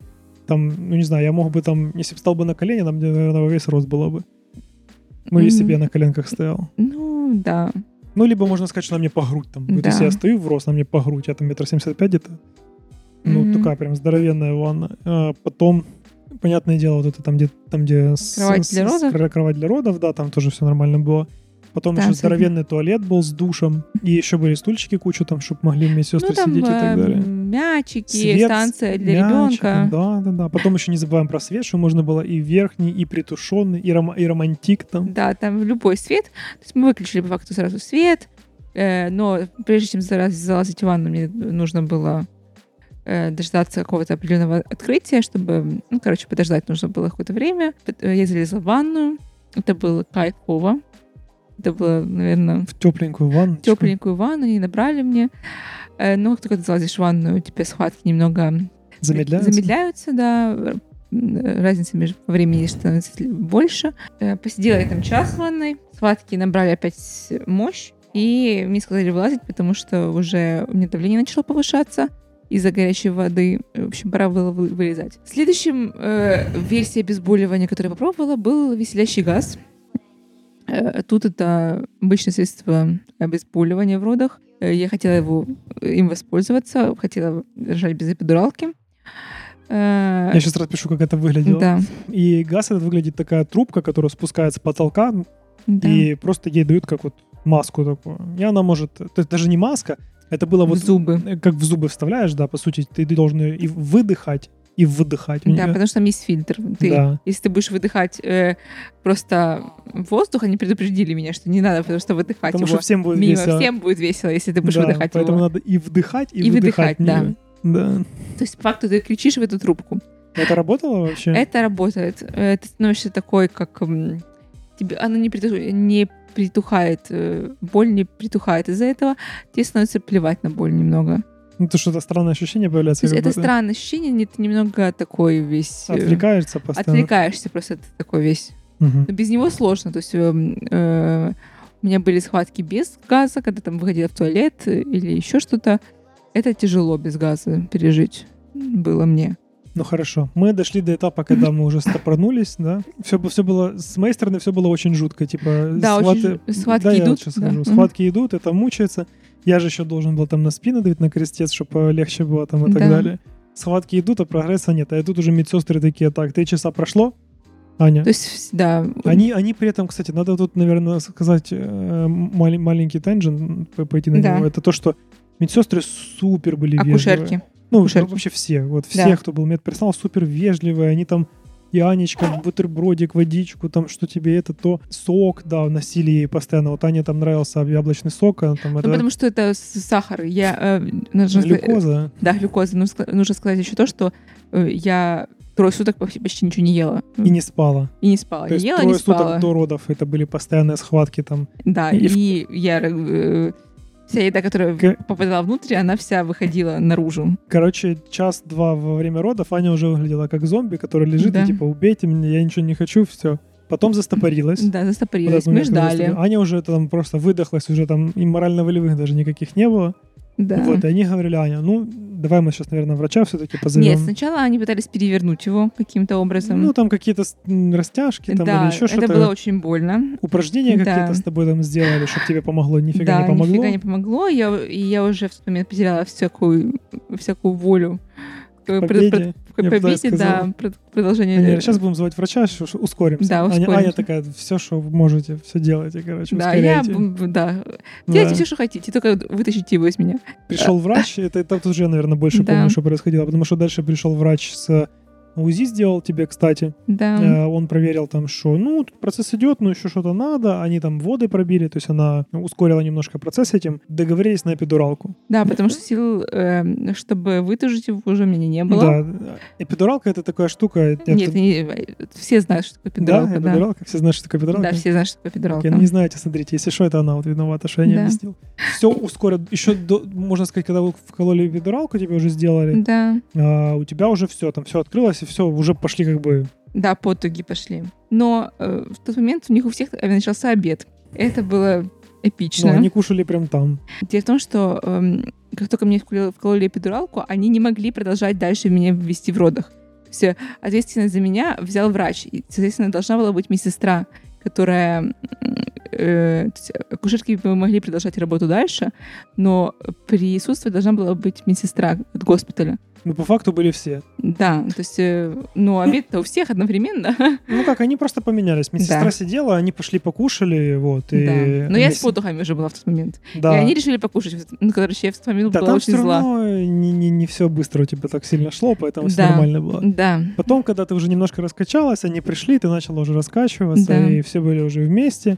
Там, ну не знаю, я мог бы там, если бы встал бы на колени, там, наверное, во весь рост было бы. Ну, если бы я на коленках стоял. Ну, да. Ну, либо можно сказать, что она мне по грудь там. Да. Если я стою в рост, она мне по грудь. Я там метр семьдесят пять где-то. Ну, Мгм. такая прям здоровенная ванна. А потом, понятное дело, вот это там, где, там, где с- Кровать с- для с- родов? кро- кровать для родов, да, там тоже все нормально было. Потом Да, еще абсолютно. здоровенный туалет был с душем. И еще были стульчики кучу там, чтобы могли медсестры ну, там сидеть и так э, далее. мячики, Свет, станция для мячик, ребенка. Да, да, да. Потом еще не забываем про свет, что можно было и верхний, и притушенный, и, рома- и романтик там. Да, там любой свет. То есть мы выключили по факту сразу свет. э, но прежде чем залаз- залазить в ванну, мне нужно было э, дождаться какого-то определенного открытия, чтобы, ну, короче, подождать нужно было какое-то время. Э, Я залезла в ванную. Это было кайфово. Это было, наверное, В тепленькую ванну. тепленькую ванну, они набрали мне. Э, Но как только ты залазишь в ванну, у тебя схватки немного Замедляется. замедляются, да. Разница между времени становится больше. Э, Посидела я там час в ванной. Схватки набрали опять мощь. И мне сказали вылазить, потому что уже у меня давление начало повышаться из-за горячей воды. В общем, пора было вы- вылезать. Следующим э, версия обезболивания, которую я попробовала, был веселящий газ. Э, Тут это обычное средство обезболивания в родах. Э, Я хотела его, э, им воспользоваться, хотела рожать без эпидуралки. Я сейчас распишу, как это выглядело. Да, И газ этот выглядит такая трубка, которая спускается с потолка, да. и просто ей дают как вот маску такую. И она может... То есть даже не маска, это было в вот... зубы. э, Как в зубы вставляешь, да, по сути, ты должен ее и выдыхать, и выдыхать. Да, потому что там есть фильтр. Ты, Да. Если ты будешь выдыхать э, просто воздух, они предупредили меня, что не надо, потому что выдыхать Потому его что всем будет мимо весело. всем будет весело, если ты будешь Да, выдыхать поэтому его. надо и вдыхать, и, И выдыхать, выдыхать. в да. Да. То есть, по факту, ты кричишь в эту трубку. Это работало вообще? Это работает. Ты становишься такой, как... Тебе, она не, приту- не притухает, э, боль не притухает из-за этого. Тебе становится плевать на боль немного. Ну, то что-то странное ощущение появляется. То есть это странное ощущение, ты немного такой весь... э, Отвлекаешься постоянно. Отвлекаешься просто, ты такой весь Мгм. Но без него сложно. То есть эм, э, у меня были схватки без газа, когда там выходила в туалет э, или еще что-то. Это тяжело без газа пережить было мне. Ну хорошо. Мы дошли до этапа, когда мы уже стопорнулись, да. Все, все было, с моей стороны, все было очень жутко. Типа, Да, очень жу- схватки да, я идут, сейчас да. скажу. Схватки идут, это мучается. Я же еще должен был там на спину давить на крестец, чтобы легче было там и так Да. далее. Схватки идут, а прогресса нет. А тут уже медсестры такие, так, три часа прошло, Аня. То есть, да. Они, они при этом, кстати, надо тут, наверное, сказать э, мал- маленький тенджин, п- пойти на Да. него. Это то, что медсестры супер были вежливые. Акушерки. Ну, Акушерки. вообще все. Вот Да. все, кто был медперсонал, супер вежливые. Они там и Анечка, бутербродик, водичку, там, что тебе это, то сок, да, носили ей постоянно. Вот Ане там нравился яблочный сок, а там Ну, это потому что это сахар. Я, э, нужно глюкоза. Да, глюкоза. Ну, ска- нужно сказать еще то, что э, я трое суток почти, ничего не ела. И не спала. И не спала. То есть не ела, трое не спала. суток до родов это были постоянные схватки там. Да, И и, в- я э, вся еда, которая К- попадала внутрь, она вся выходила наружу. Короче, час-два во время родов Аня уже выглядела как зомби, который лежит Да. и типа убейте меня, я ничего не хочу, все. потом застопорилась. Да, этот Мы ждали. застопорилась. Аня уже там просто выдохлась, уже там и морально-волевых даже никаких не было. Да. Вот, и они говорили, Аня, ну, давай мы сейчас, наверное, врача все-таки позовем. Нет, сначала они пытались перевернуть его каким-то образом. Ну, там какие-то растяжки там да, или еще это что-то. было очень больно. Упражнения Да. какие-то с тобой там сделали, чтобы тебе помогло. Нифига да, не помогло. нифига не помогло. Я, и я уже в тот момент потеряла всякую, всякую волю к победе, пред- к я сказал. да, продолжение. Аня, сейчас будем звать врача, ускоримся. Да, Аня, Аня ускоримся. такая, все, что можете, все делайте, короче, да, я, ускоряйте. б- да. Да. Делайте все, что хотите, только вытащите его из меня. Пришел врач, это, это тут уже, я, наверное, больше Да. помню, что происходило, потому что дальше пришел врач с УЗИ сделал тебе, кстати. Да. Э, Он проверил там, что, ну, тут процесс идет, но еще что-то надо. Они там воды пробили, то есть она ускорила немножко процесс этим. Договорились на эпидуралку. Да, потому что сил, эм, чтобы вытужить его, уже у меня не было. Да, эпидуралка это такая штука. это- Нет, не- все знают, что такое да, эпидуралка. Да, эпидуралка, все знают, что такое эпидуралка. Да, все знают, что такое эпидуралка. Окей, ну не знаете, смотрите, если что, это она вот виновата, что я не Да. объяснил. Все ускорят. Еще, до, можно сказать, когда вы вкололи эпидуралку, тебе уже сделали, Да, а, у тебя уже все, там все открылось, и все, уже пошли как бы... да, потуги пошли. Но э, в тот момент у них у всех начался обед. Это было Ну, эпично. они кушали прям там. Дело в том, что эм, как только мне вкололи, эпидуралку, они не могли продолжать дальше меня ввести в родах. Все, ответственность за меня взял врач. И, соответственно, должна была быть медсестра, которая... э, акушерки бы могли продолжать работу дальше, но присутствие должна была быть медсестра от госпиталя. Ну, по факту были все. Да, то есть, э, ну, обед-то у всех одновременно. Ну как, они просто поменялись. Медсестра Да. сидела, они пошли покушали, вот. И Да. Но я с потухами уже была в тот момент. Да. И они решили покушать. Ну, короче, я в тот момент Да, была там очень все зла. равно не, не, не все быстро у тебя так сильно шло, поэтому все Да. нормально было. Да. Потом, когда ты уже немножко раскачалась, они пришли, ты начала уже раскачиваться, Да. и все были уже вместе.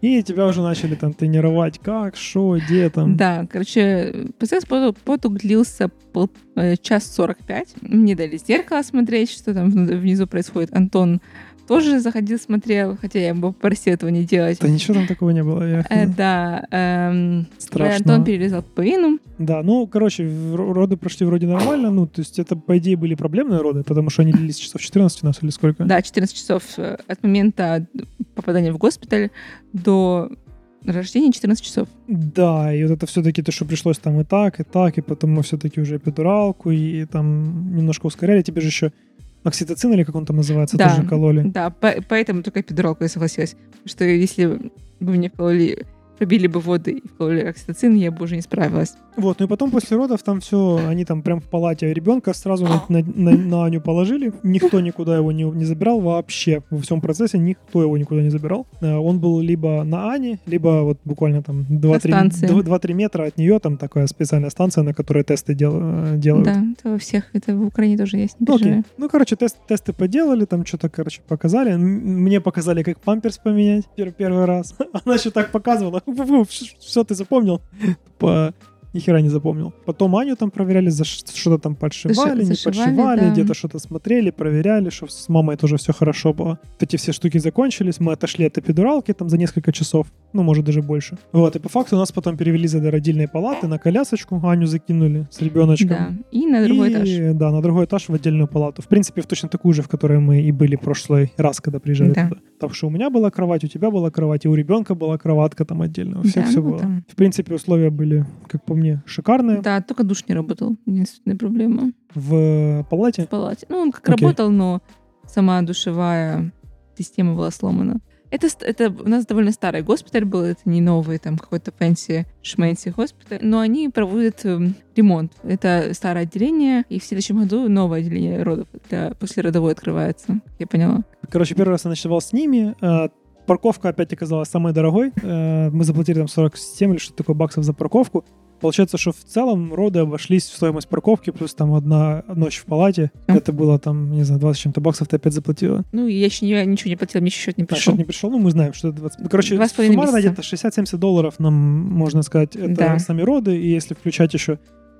И тебя уже начали там тренировать, как, что, где там. Да, короче, процесс поту- потуг длился пол- э, час сорок пять. Мне дали зеркало смотреть, что там внизу происходит. Антон тоже заходил, смотрел, хотя я его попросила этого не делать. Да ничего там такого не было. я- Э, да, эм, Страшно. Антон перерезал пуповину. Да, ну, короче, роды прошли вроде нормально, ну, то есть это, по идее, были проблемные роды, потому что они длились часов 14 у нас или сколько? Да, 14 часов э, от момента попадания в госпиталь до рождения 14 часов. Да, и вот это все-таки то, что пришлось там и так, и так, и потом мы все-таки уже эпидуралку, и, там немножко ускоряли. Тебе же еще окситоцин или как он там называется, Да. тоже кололи. Да, по- поэтому только эпидуралку я согласилась. Что если бы мне вкололи, пробили бы воды и вкололи окситоцин, я бы уже не справилась. Вот, ну и потом после родов там все, они там прям в палате ребенка сразу на, на- на- на Аню положили. Никто никуда его не, не забирал вообще. Во всем процессе никто его никуда не забирал. Э, Он был либо на Ане, либо вот буквально там 2-3, станции. 2-3 метра от нее, там такая специальная станция, на которой тесты дел- э, делают. Да, это во всех, это в Украине тоже есть, не Ну, окей. Ну, короче, тест, тесты поделали, там что-то, короче, показали. Мне показали, как памперс поменять пер- первый раз. Она еще так показывала. Все, ты запомнил? По ни хера не запомнил. Потом Аню там проверяли, за ш- что-то там подшивали, не зашивали, подшивали, да. где-то что-то смотрели, проверяли, что с мамой тоже все хорошо было. Эти все штуки закончились, мы отошли от эпидуралки там за несколько часов, ну, может, даже больше. Вот, и по факту нас потом перевели за родильные палаты на колясочку, Аню закинули с ребеночком. Да, и на другой И, этаж. Да, на другой этаж в отдельную палату. В принципе, в точно такую же, в которой мы и были в прошлый раз, когда приезжали Да. туда. Так что у меня была кровать, у тебя была кровать, и у ребенка была кроватка там отдельно. У всех Да, все ну, было. там. В принципе, условия были, как по мне, шикарные. Да, только душ не работал. Единственная проблема. В палате. В палате. Ну, он как Окей. работал, но сама душевая система была сломана. Это, это у нас довольно старый госпиталь был, это не новый, там какой-то fancy-schmancy госпиталь, но они проводят эм, ремонт. Это старое отделение, и в следующем году новое отделение родов для послеродовой открывается, я поняла. Короче, первый раз я ночевал с ними. э, Парковка опять оказалась самой дорогой. Э, Мы заплатили там 47 или что-то такое баксов за парковку. Получается, что в целом роды обошлись в стоимость парковки, плюс там одна ночь в палате. Мгм. Это было там, не знаю, 20 с чем-то баксов ты опять заплатила. Ну, я еще не- ничего не платила, мне еще счет не А, пришел. счет не пришел, ну мы знаем, что это 20. Ну, короче, суммарно где-то 60-70 долларов нам, можно сказать, это Да. сами роды, и если включать еще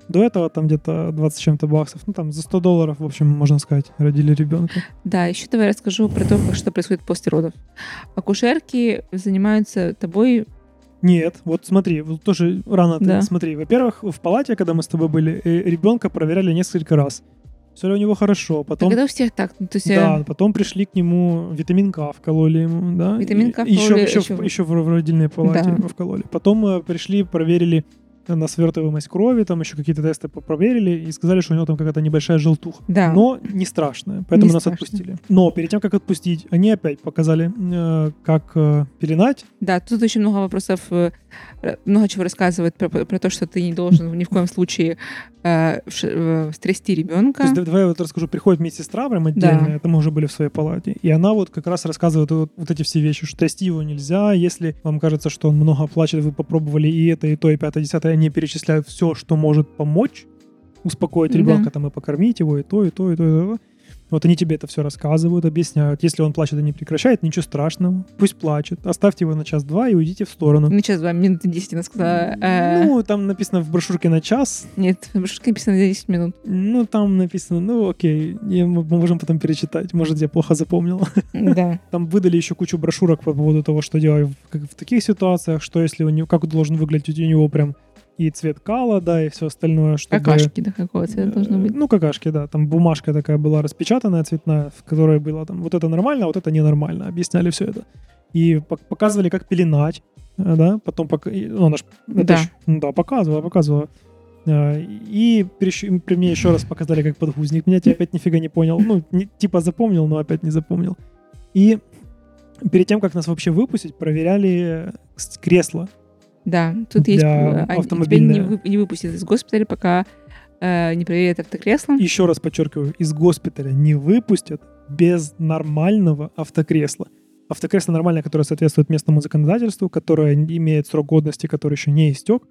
до этого там где-то 20 с чем-то баксов, ну там за 100 долларов, в общем, можно сказать, родили ребенка. Да, еще давай расскажу про то, что происходит после родов. Акушерки занимаются тобой Нет, вот смотри, вот тоже рано ты Да. смотри. Во-первых, в палате, когда мы с тобой были, э, ребенка проверяли несколько раз. все ли у него хорошо. Потом, это у всех так. Ну, то есть, э, да, потом пришли к нему, витамин К вкололи ему, да. Витамин К еще, вкололи, еще, еще в, еще в, в родильной палате Да. вкололи. Потом э, пришли, проверили на свертываемость крови, там еще какие-то тесты проверили и сказали, что у него там какая-то небольшая желтуха. Да. Но не страшная, поэтому Не нас страшно. отпустили. Но перед тем, как отпустить, они опять показали, э, как э, пеленать. Да, тут очень много вопросов, э, много чего рассказывает про, про то, что ты не должен ни в коем случае э, э, стрясти То ребенка. есть, да- давай я вот расскажу, приходит медсестра прям отдельно, это мы уже были в своей палате, и она вот как раз рассказывает вот, вот эти все вещи, что трясти его нельзя, если вам кажется, что он много плачет, вы попробовали и это, и то, и пятое, десятое, они перечисляют все, что может помочь успокоить Да. ребенка, там и покормить его, и то, и то, и то, и то. Вот они тебе это все рассказывают, объясняют. Если он плачет и не прекращает, ничего страшного. Пусть плачет. Оставьте его на час-два и уйдите в сторону. Ну, сейчас 2 минуты 10 она сказала. э, Ну, там написано в брошюрке на час, Нет, в брошюрке написано 10 минут. Ну, там написано, ну, окей, и мы можем потом перечитать. Может, я плохо запомнил. Да. Там выдали еще кучу брошюрок по поводу того, что делать в, в таких ситуациях, что если у него, как должен выглядеть у него прям и цвет кала, да, и все остальное, чтобы... Какашки, да, какого цвета должно Э, быть. Ну, какашки, да. Там бумажка такая была распечатанная, цветная, в которой было там вот это нормально, а вот это ненормально. Объясняли все это. И пок- показывали, как пеленать, э, да, потом... пок- Ну, она ж, Да. ж- ну да, показывала, показывала. Э, И при мне еще раз показали, как подгузник. Меня я опять нифига не понял. Ну, не- типа запомнил, но опять не запомнил. И перед тем, как нас вообще выпустить, проверяли с- кресло. Да, тут есть... Для э, Тебя автомобильная. не, вы- не выпустят из госпиталя, пока э, не проверят автокресло. Еще раз подчеркиваю, из госпиталя не выпустят без нормального автокресла. Автокресло нормальное, которое соответствует местному законодательству, которое имеет срок годности, который еще не истек.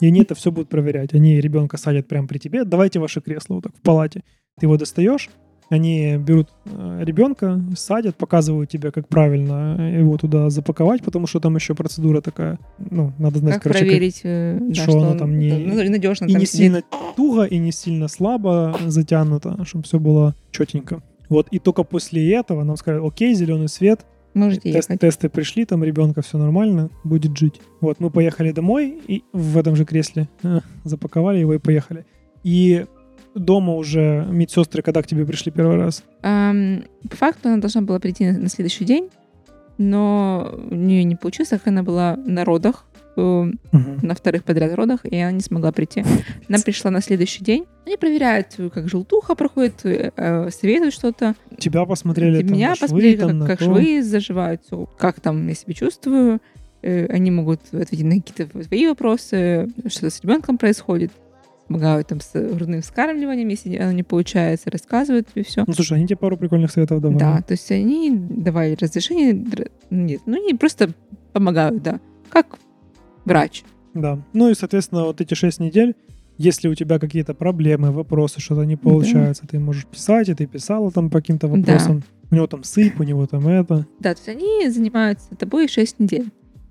И они это все будут проверять. Они ребенка садят прямо при тебе. Давайте ваше кресло вот так в палате. Ты его достаешь, они берут э, ребенка, садят, показывают тебе, как правильно его туда запаковать, потому что там еще процедура такая, ну, надо знать, Как короче, как- проверить, э, да, что что оно он там не- надежно и не сильно туго, и не сильно слабо затянуто, чтобы все было четенько. Вот, и только после этого нам сказали, окей, зеленый свет, Можете тест- ехать. тесты пришли, там ребенка все нормально, будет жить. Вот, мы поехали домой, и в этом же кресле э, запаковали его и поехали. И дома уже медсестры, когда к тебе пришли первый раз? Ам, по факту она должна была прийти на, на следующий день, но у нее не получилось, так как она была на родах, э, на вторых подряд родах, и она не смогла прийти. Она пришла на следующий день. Они проверяют, э, как желтуха проходит, э, советуют что-то. Тебя посмотрели там Меня швы, посмотрели, там как, швы заживают, как там я себя чувствую. Э, Они могут ответить на какие-то свои вопросы, что с ребенком происходит. Помогают там с грудным вскармливанием, если оно не получается, рассказывают тебе все. Ну, слушай, они тебе пару прикольных советов давали. Да, то есть они давали разрешение, нет, ну они просто помогают, да, как врач. Да. Ну и, соответственно, вот эти шесть недель, если у тебя какие-то проблемы, вопросы, что-то не получается, ты можешь писать, и ты писала там по каким-то Да. вопросам. У него там сыпь, у него там это. Да, то есть они занимаются тобой 6 недель.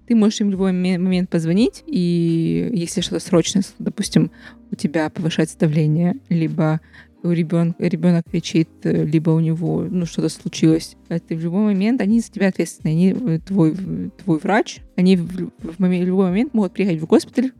Ты можешь им в любой ме- момент позвонить, и если что-то срочное, допустим, у тебя повышается давление, либо у ребенка ребенок кричит, э, либо у него ну что-то случилось, э, ты в любой момент они за тебя ответственны, они э, твой твой врач, они в, в моме- в любой момент могут приехать в госпиталь,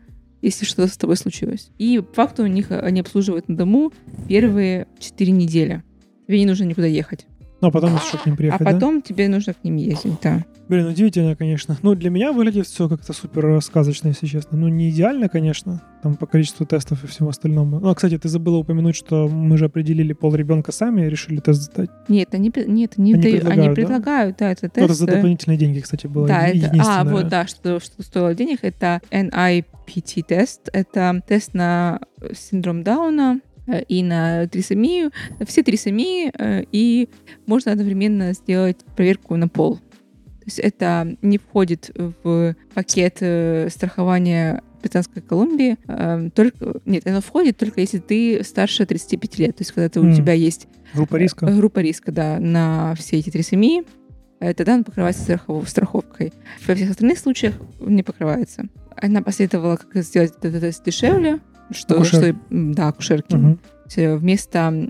если что-то с тобой случилось. И по факту у них они обслуживают на дому первые 4 недели. Тебе не нужно никуда ехать. Ну, а потом еще к ним приехать, а да? потом тебе нужно к ним ездить, да. Блин, удивительно, конечно. Ну, для меня выглядит все как-то супер сказочно, если честно. Ну, не идеально, конечно, там по количеству тестов и всему остальному. Ну, а, кстати, ты забыла упомянуть, что мы же определили пол ребенка сами и решили тест сдать. Нет, они, нет, они, Они дают- предлагают, они да? предлагают, да, это тест. это за дополнительные деньги, кстати, было. Да, это, а, вот, да, что, что стоило денег, это NIPT-тест. Это тест на синдром Дауна и на трисомию, все трисомии, э, и можно одновременно сделать проверку на пол. То есть это не входит в пакет э, страхования Британской Колумбии. э, Только, нет, оно входит только если ты старше 35 лет. То есть когда ты, у М. тебя есть Группа риска. Э, Группа риска, да, на все эти трисомии. э, Тогда он покрывается страхов- страховкой. Во всех остальных случаях не покрывается. Она посоветовала, как сделать тест дешевле. Что, Акушер. что да, акушерки. Э, Вместо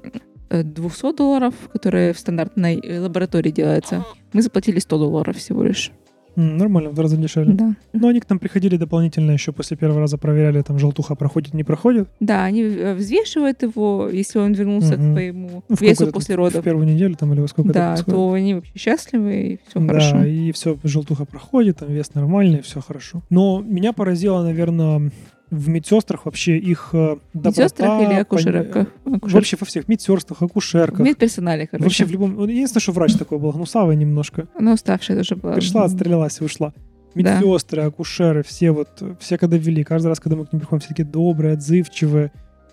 э, 200 долларов, которые в стандартной э, лаборатории делается, мы заплатили 100 долларов всего лишь. Нормально, в два раза дешевле. Да. Но они к нам приходили дополнительно еще после первого раза проверяли, там желтуха проходит, не проходит. Да, они э, взвешивают его, если он вернулся Мгм. к твоему Ну, весу после там В родов. первую неделю там или во сколько Да, то они вообще счастливы, и все да, хорошо. и все, желтуха проходит, там вес нормальный, все хорошо. Но меня поразило, наверное, в медсестрах вообще их э, доброта. Медсестрах или пон- акушерках? Акушер- Вообще во всех медсестрах, В акушерках. медперсонале, короче. Вообще в любом... вот Единственное, что врач такой был, гнусавый немножко. Она уставшая тоже была. Пришла, отстрелялась и ушла. Да. Медсестры, акушеры, все вот, все когда вели, каждый раз, когда мы к ним приходим, все такие добрые, отзывчивые,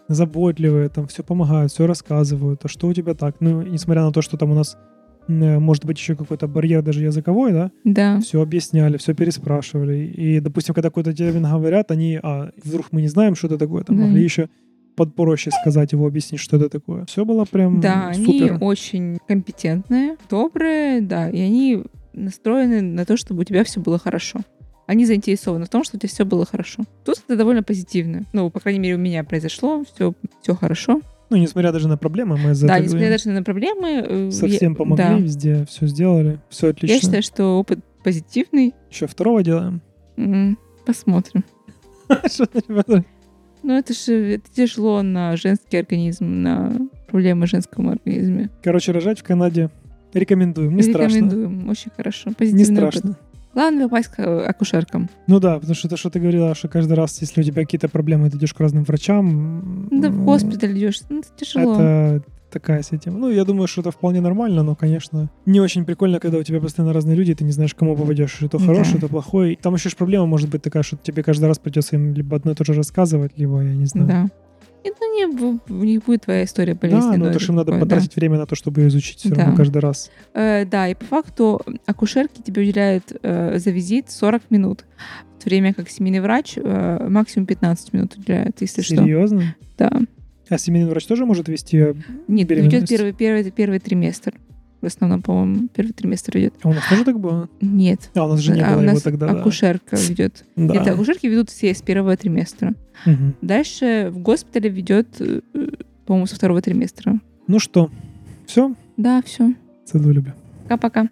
заботливые, там все помогают, все рассказывают, а что у тебя так? Ну, несмотря на то, что там у нас может быть еще какой-то барьер даже языковой, да, Да. все объясняли, все переспрашивали. И, допустим, когда какой-то термин говорят, они, а вдруг мы не знаем, что это такое, там Да. могли еще подпроще сказать его, объяснить, что это такое. Все было прям Да, они супер. очень компетентные, добрые, да, и они настроены на то, чтобы у тебя все было хорошо. Они заинтересованы в том, чтобы у тебя все было хорошо. Тут это довольно позитивно. Ну, по крайней мере, у меня произошло, все, все хорошо. Ну, несмотря даже на проблемы, мы за да, несмотря даже на проблемы. э, совсем я- помогли, да. везде все сделали, все отлично. Я считаю, что опыт позитивный. Еще второго делаем. М, Посмотрим. Ну, это же это тяжело на женский организм, на проблемы в женском организме. Короче, рожать в Канаде рекомендуем, не страшно. Рекомендуем. Очень хорошо. Не Позитивный опыт. Главное попасть к э, акушеркам. Ну да, потому что то, что ты говорила, что каждый раз, если у тебя какие-то проблемы, ты идешь к разным врачам. Да в м, госпиталь идешь. Ну, это тяжело. Это такая себе тема. Ну, я думаю, что это вполне нормально, но, конечно, не очень прикольно, когда у тебя постоянно разные люди, и ты не знаешь, кому попадешь, что Да. хороший, что плохой. Там еще ж проблема может быть такая, что тебе каждый раз придется им либо одно и то же рассказывать, либо, я не знаю. Да. И, ну, не, у них будет твоя история Да, болезни. но ну, то, что им надо такое, да. потратить время на то, чтобы ее изучить все равно Да. каждый раз. Э, да, и по факту акушерки тебе уделяют э, за визит 40 минут. В то время как семейный врач э, максимум 15 минут уделяет, если что. Серьезно? Да. А семейный врач тоже может вести? Нет, Беременность? идет первый, первый, первый триместр. В основном, по-моему, первый триместр идет. у нас тоже так было? Нет. А, у нас же не А было у его нас тогда. да. акушерка ведет. Да. Это акушерки ведут все с первого триместра. Мгм. Дальше в госпитале ведет, э, по-моему, со второго триместра. Ну что, все? Да, все. Целую любя. Пока-пока.